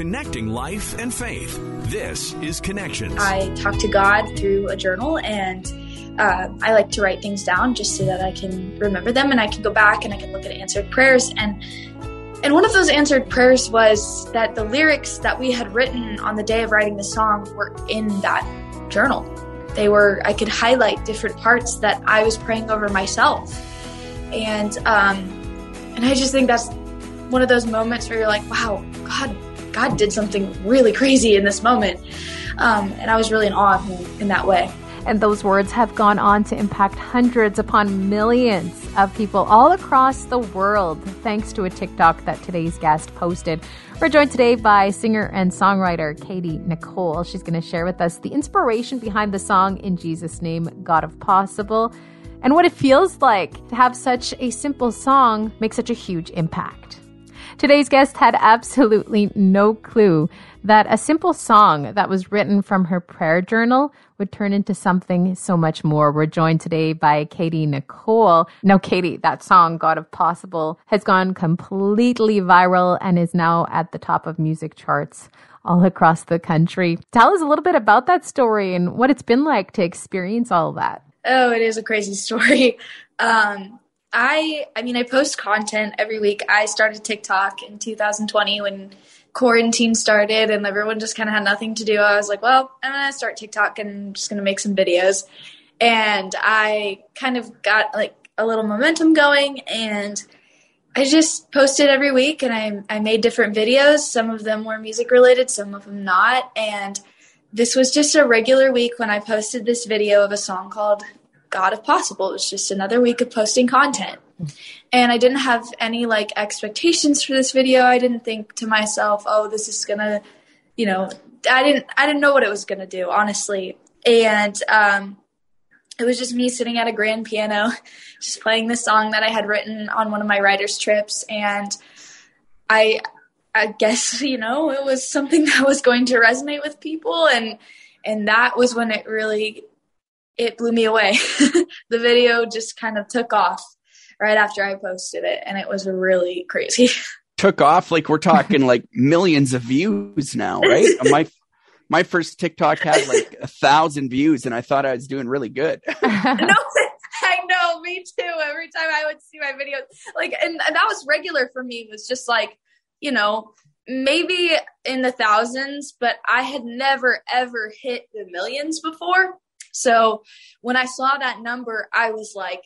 Connecting life and faith. This is Connections. I talk to God through a journal and uh, I like to write things down just so that I can remember them and I can go back and I can look at answered prayers. And and one of those answered prayers was that the lyrics that we had written on the day of writing the song were in that journal. They were I could highlight different parts that I was praying over myself, and um, and I just think that's one of those moments where you're like, wow, God, God did something really crazy in this moment, um, and I was really in awe of Him in that way. And those words have gone on to impact hundreds upon millions of people all across the world, thanks to a TikTok that today's guest posted. We're joined today by singer and songwriter Katie Nicole. She's going to share with us the inspiration behind the song In Jesus' Name, God of Possible, and what it feels like to have such a simple song make such a huge impact. Today's guest had absolutely no clue that a simple song that was written from her prayer journal would turn into something so much more. We're joined today by Katie Nicole. Now, Katie, that song, God of Possible, has gone completely viral and is now at the top of music charts all across the country. Tell us a little bit about that story and what it's been like to experience all that. Oh, it is a crazy story. Um, I, I mean, I post content every week. I started TikTok in 2020 when quarantine started and everyone just kind of had nothing to do, I was like, well, I'm going to start TikTok and I'm just going to make some videos. And I kind of got like a little momentum going and I just posted every week and I, I made different videos. Some of them were music related, some of them not. And this was just a regular week when I posted this video of a song called God of Possible. It was just another week of posting content and I didn't have any like expectations for this video. I didn't think to myself, "Oh, this is gonna," you know, I didn't I didn't know what it was gonna do, honestly. And um, it was just me sitting at a grand piano, just playing the song that I had written on one of my writers' trips, and I I guess you know it was something that was going to resonate with people, and and that was when it really it blew me away. the video just kind of took off right after I posted it, and it was really crazy. Took off like we're talking like millions of views now, right? my my first TikTok had like a thousand views, and I thought I was doing really good. no, I know, me too. Every time I would see my videos, like, and, and that was regular for me. Was just like, you know, maybe in the thousands, but I had never ever hit the millions before. So when I saw that number, I was like,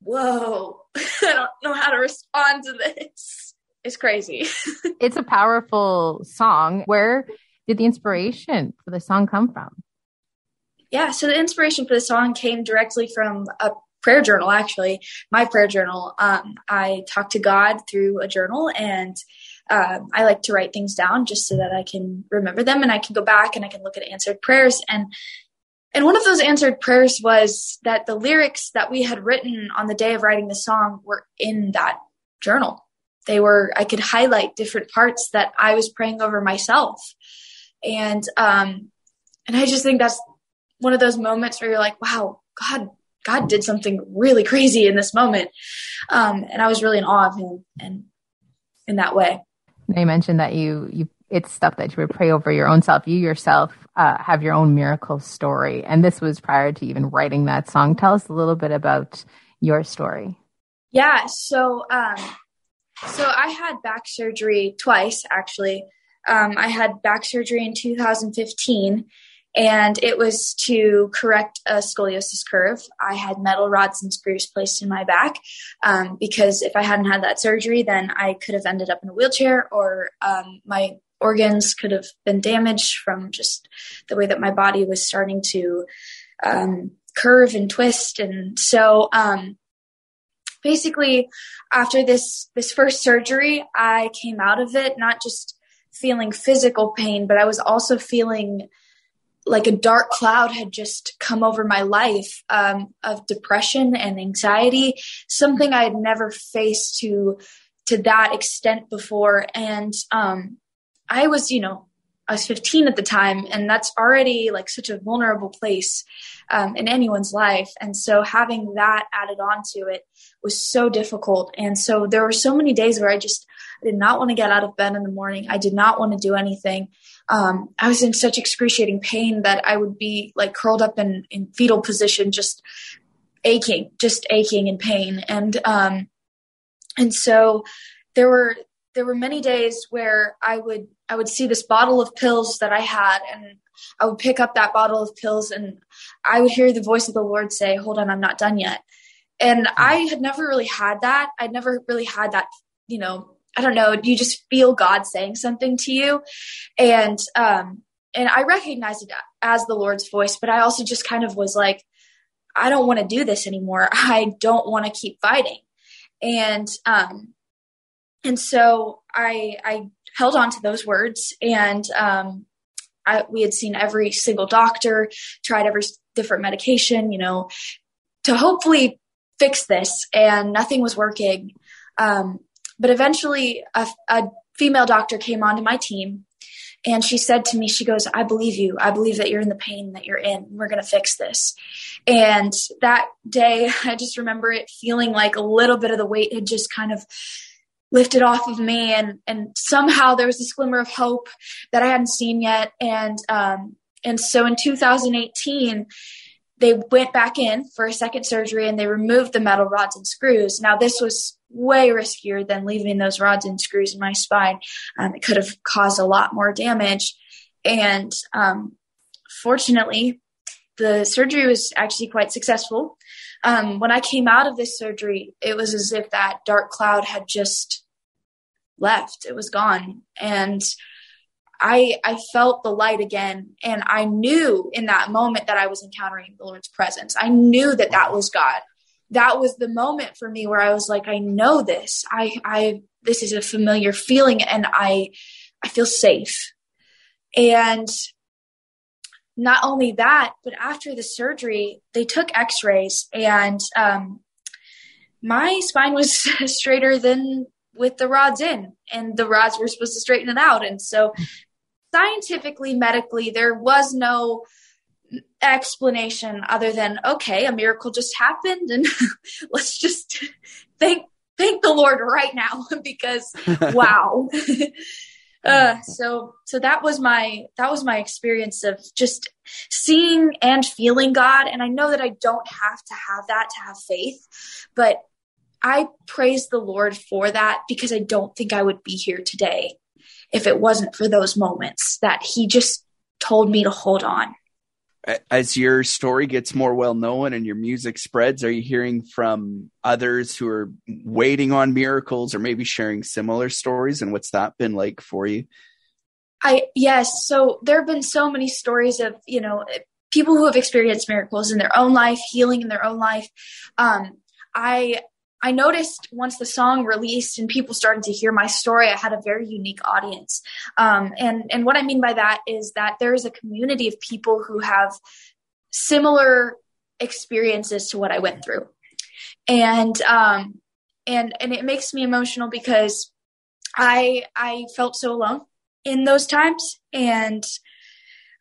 whoa, I don't know how to respond to this. It's crazy. it's a powerful song. Where did the inspiration for the song come from? Yeah, so the inspiration for the song came directly from a prayer journal, actually, my prayer journal. Um, I talk to God through a journal and um, I like to write things down just so that I can remember them and I can go back and I can look at answered prayers. And and one of those answered prayers was that the lyrics that we had written on the day of writing the song were in that journal. They were, I could highlight different parts that I was praying over myself. And, um, and I just think that's one of those moments where you're like, wow, God, God did something really crazy in this moment. Um, and I was really in awe of him and in that way. You mentioned that you, you, it's stuff that you would pray over your own self. You yourself uh, have your own miracle story. And this was prior to even writing that song. Tell us a little bit about your story. Yeah. So, um, so I had back surgery twice, actually. Um, I had back surgery in 2015 and it was to correct a scoliosis curve. I had metal rods and screws placed in my back um, because if I hadn't had that surgery, then I could have ended up in a wheelchair or um, my organs could have been damaged from just the way that my body was starting to um, curve and twist. And so, um, basically, after this this first surgery, I came out of it not just feeling physical pain, but I was also feeling like a dark cloud had just come over my life um, of depression and anxiety, something I had never faced to to that extent before. And um, I was, you know, I was 15 at the time, and that's already like such a vulnerable place um, in anyone's life. And so having that added on to it was so difficult. And so there were so many days where I just, I did not want to get out of bed in the morning. I did not want to do anything. Um, I was in such excruciating pain that I would be like curled up in, in fetal position, just aching, just aching in pain. And, um, and so there were, there were many days where I would, I would see this bottle of pills that I had and I would pick up that bottle of pills and I would hear the voice of the Lord say, hold on, I'm not done yet. And I had never really had that. I'd never really had that, you know, I don't know, you just feel God saying something to you. And, um, and I recognized it as the Lord's voice, but I also just kind of was like, I don't want to do this anymore. I don't want to keep fighting. And, um, and so I, I held on to those words and, um, I, we had seen every single doctor, tried every different medication, you know, to hopefully fix this and nothing was working. Um, but eventually a, a female doctor came onto my team and she said to me, she goes, I believe you. I believe that you're in the pain that you're in. We're going to fix this. And that day, I just remember it feeling like a little bit of the weight had just kind of lifted off of me. And, and somehow there was this glimmer of hope that I hadn't seen yet. And, um, and so in 2018, they went back in for a second surgery and they removed the metal rods and screws. Now, this was way riskier than leaving those rods and screws in my spine. Um, it could have caused a lot more damage. And um, fortunately, the surgery was actually quite successful. Um, when I came out of this surgery, it was as if that dark cloud had just left. It was gone. And I I felt the light again and I knew in that moment that I was encountering the Lord's presence. I knew that that was God. That was the moment for me where I was like I know this. I I this is a familiar feeling and I I feel safe. And not only that, but after the surgery, they took x-rays and um, my spine was straighter than with the rods in and the rods were supposed to straighten it out. And so scientifically, medically, there was no explanation other than okay, a miracle just happened, and let's just thank thank the Lord right now because wow. uh, so so that was my that was my experience of just seeing and feeling God, and I know that I don't have to have that to have faith, but I praise the Lord for that because I don't think I would be here today if it wasn't for those moments that he just told me to hold on. As your story gets more well known and your music spreads, are you hearing from others who are waiting on miracles or maybe sharing similar stories? And what's that been like for you? I, yes. So there have been so many stories of, you know, people who have experienced miracles in their own life, healing in their own life. Um, I I noticed once the song released and people started to hear my story, I had a very unique audience. Um, and and what I mean by that is that there is a community of people who have similar experiences to what I went through, and um, and and it makes me emotional because I I felt so alone in those times, and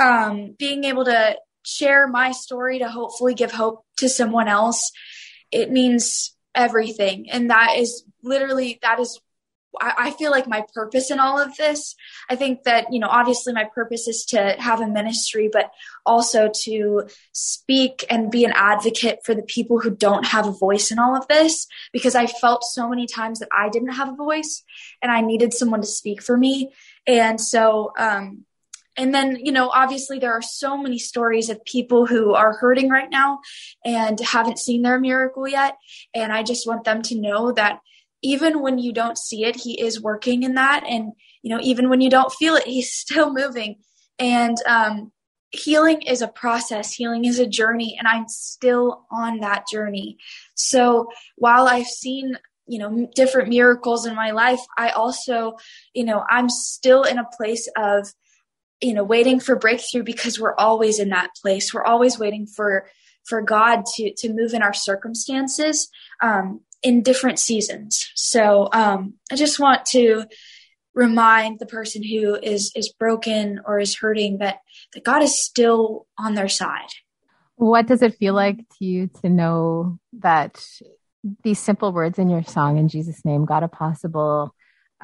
um, being able to share my story to hopefully give hope to someone else, it means everything. And that is literally, that is, I, I feel like my purpose in all of this. I think that, you know, obviously my purpose is to have a ministry, but also to speak and be an advocate for the people who don't have a voice in all of this because I felt so many times that I didn't have a voice and I needed someone to speak for me. And so, um, and then you know obviously there are so many stories of people who are hurting right now and haven't seen their miracle yet. And i just want them to know that even when you don't see it he is working in that. And you know even when you don't feel it he's still moving. And um, healing is a process. Healing is a journey and i'm still on that journey. So while i've seen you know different miracles in my life i also you know i'm still in a place of you know waiting for breakthrough because we're always in that place. We're always waiting for for god to to move in our circumstances um, in different seasons. So um, i just want to remind the person who is is broken or is hurting that that god is still on their side. What does it feel like to you to know that these simple words in your song in jesus name god of possible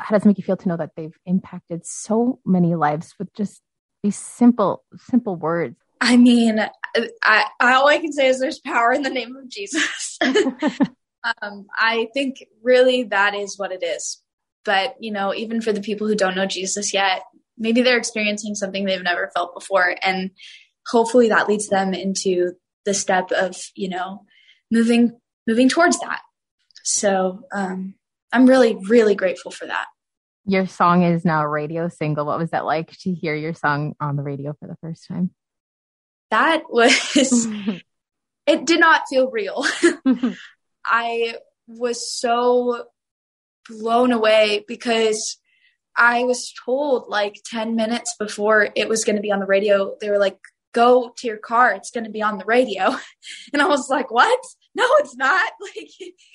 how does it make you feel to know that they've impacted so many lives with just these simple, simple words? I mean, I, I all I can say is there's power in the name of Jesus. um, I think really that is what it is. But you know, even for the people who don't know Jesus yet, maybe they're experiencing something they've never felt before, and hopefully that leads them into the step of you know moving moving towards that. So um, I'm really really grateful for that. Your song is now a radio single. What was that like to hear your song on the radio for the first time? That was it did not feel real. I was so blown away because I was told like 10 minutes before it was going to be on the radio, they were like, go to your car. It's going to be on the radio. And I was like, what? No, it's not. Like,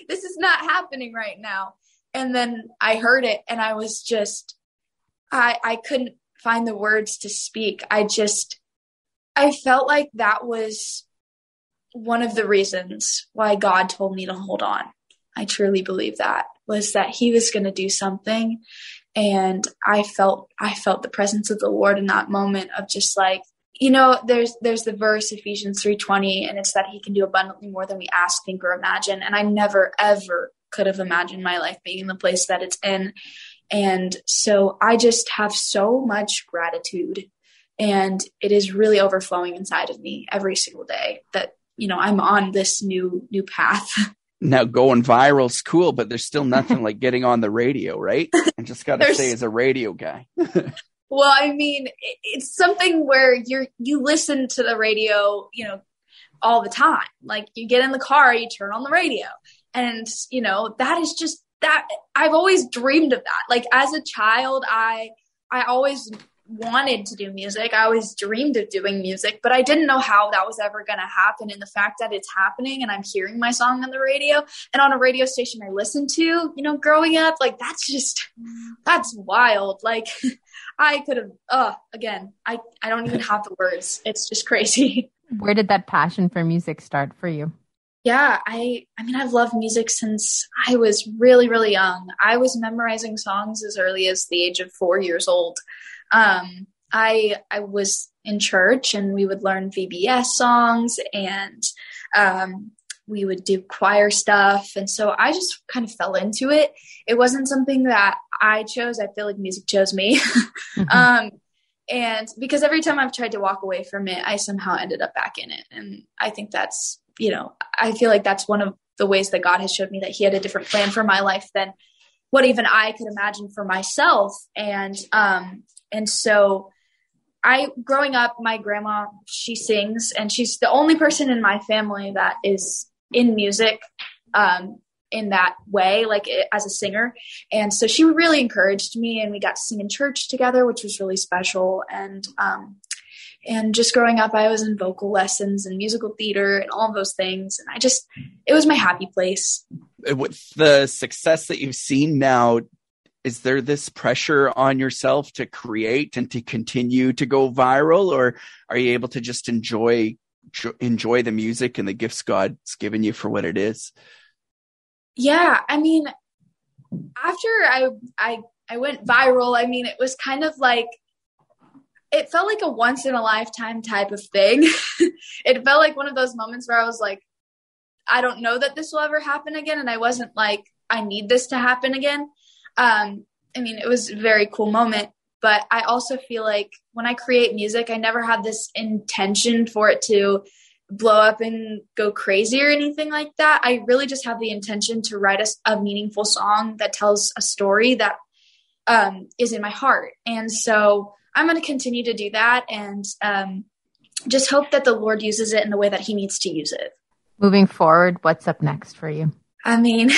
this is not happening right now. And then I heard it and I was just, I, I couldn't find the words to speak. I just, I felt like that was one of the reasons why God told me to hold on. I truly believe that was that he was going to do something and I felt I felt the presence of the Lord in that moment of just like you know there's there's the verse Ephesians 3:20 and it's that he can do abundantly more than we ask think or imagine and I never ever could have imagined my life being in the place that it's in and so I just have so much gratitude and it is really overflowing inside of me every single day that you know I'm on this new new path now going viral is cool, but there's still nothing like getting on the radio, right? I just got to say, as a radio guy. well, I mean, it's something where you're you listen to the radio, you know, all the time. Like you get in the car, you turn on the radio, and you know that is just that. I've always dreamed of that. Like as a child, I I always wanted to do music. I always dreamed of doing music, but I didn't know how that was ever going to happen. And the fact that it's happening and I'm hearing my song on the radio and on a radio station I listened to, you know, growing up, like that's just, that's wild. Like I could have, uh, again, I, I don't even have the words. It's just crazy. Where did that passion for music start for you? Yeah, I I mean I've loved music since I was really really young. I was memorizing songs as early as the age of 4 years old. Um, I I was in church and we would learn VBS songs and um, we would do choir stuff, and so I just kind of fell into it. It wasn't something that I chose. I feel like music chose me. mm-hmm. um, and because every time I've tried to walk away from it, I somehow ended up back in it. And I think that's, you know, I feel like that's one of the ways that God has showed me that He had a different plan for my life than what even I could imagine for myself. And um, and so I growing up, my grandma, she sings and she's the only person in my family that is in music um, in that way, like as a singer. And so she really encouraged me and we got to sing in church together, which was really special. And, um, and just growing up, I was in vocal lessons and musical theater and all of those things. And I just, it was my happy place. Uh, with the success that you've seen now, is there this pressure on yourself to create and to continue to go viral or are you able to just enjoy enjoy the music and the gifts god's given you for what it is yeah i mean after i i i went viral i mean it was kind of like it felt like a once in a lifetime type of thing it felt like one of those moments where i was like i don't know that this will ever happen again and i wasn't like i need this to happen again um, I mean, it was a very cool moment, but I also feel like when I create music, I never had this intention for it to blow up and go crazy or anything like that. I really just have the intention to write a, a meaningful song that tells a story that um, is in my heart. And so I'm going to continue to do that and um, just hope that the Lord uses it in the way that He needs to use it. Moving forward, what's up next for you? I mean,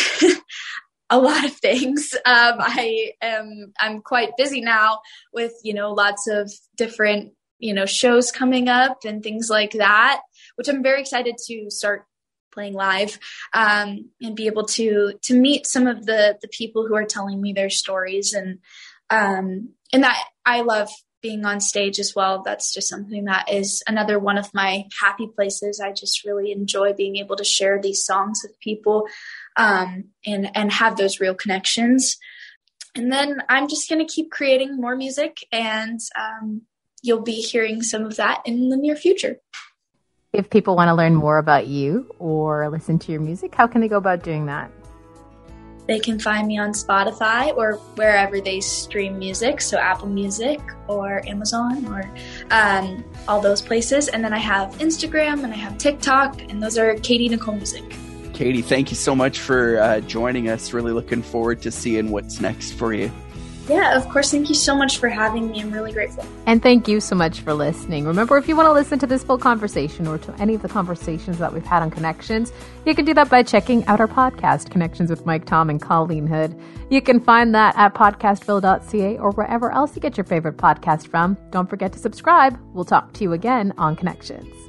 a lot of things. Um, I am I'm quite busy now with you know lots of different you know shows coming up and things like that, which I'm very excited to start playing live um, and be able to to meet some of the the people who are telling me their stories and um, and that I love being on stage as well. That's just something that is another one of my happy places. I just really enjoy being able to share these songs with people um, and and have those real connections. and then I'm just going to keep creating more music, and um, you'll be hearing some of that in the near future. If people want to learn more about you or listen to your music, how can they go about doing that? They can find me on Spotify or wherever they stream music, so Apple Music or Amazon or um, all those places. And then I have Instagram and I have TikTok, and those are Katie Nicole Music. Katie, thank you so much for uh, joining us. Really looking forward to seeing what's next for you. Yeah, of course. Thank you so much for having me. I'm really grateful. And thank you so much for listening. Remember, if you want to listen to this full conversation or to any of the conversations that we've had on Connections, you can do that by checking out our podcast, Connections with Mike Tom and Colleen Hood. You can find that at podcastville.ca or wherever else you get your favorite podcast from. Don't forget to subscribe. We'll talk to you again on Connections.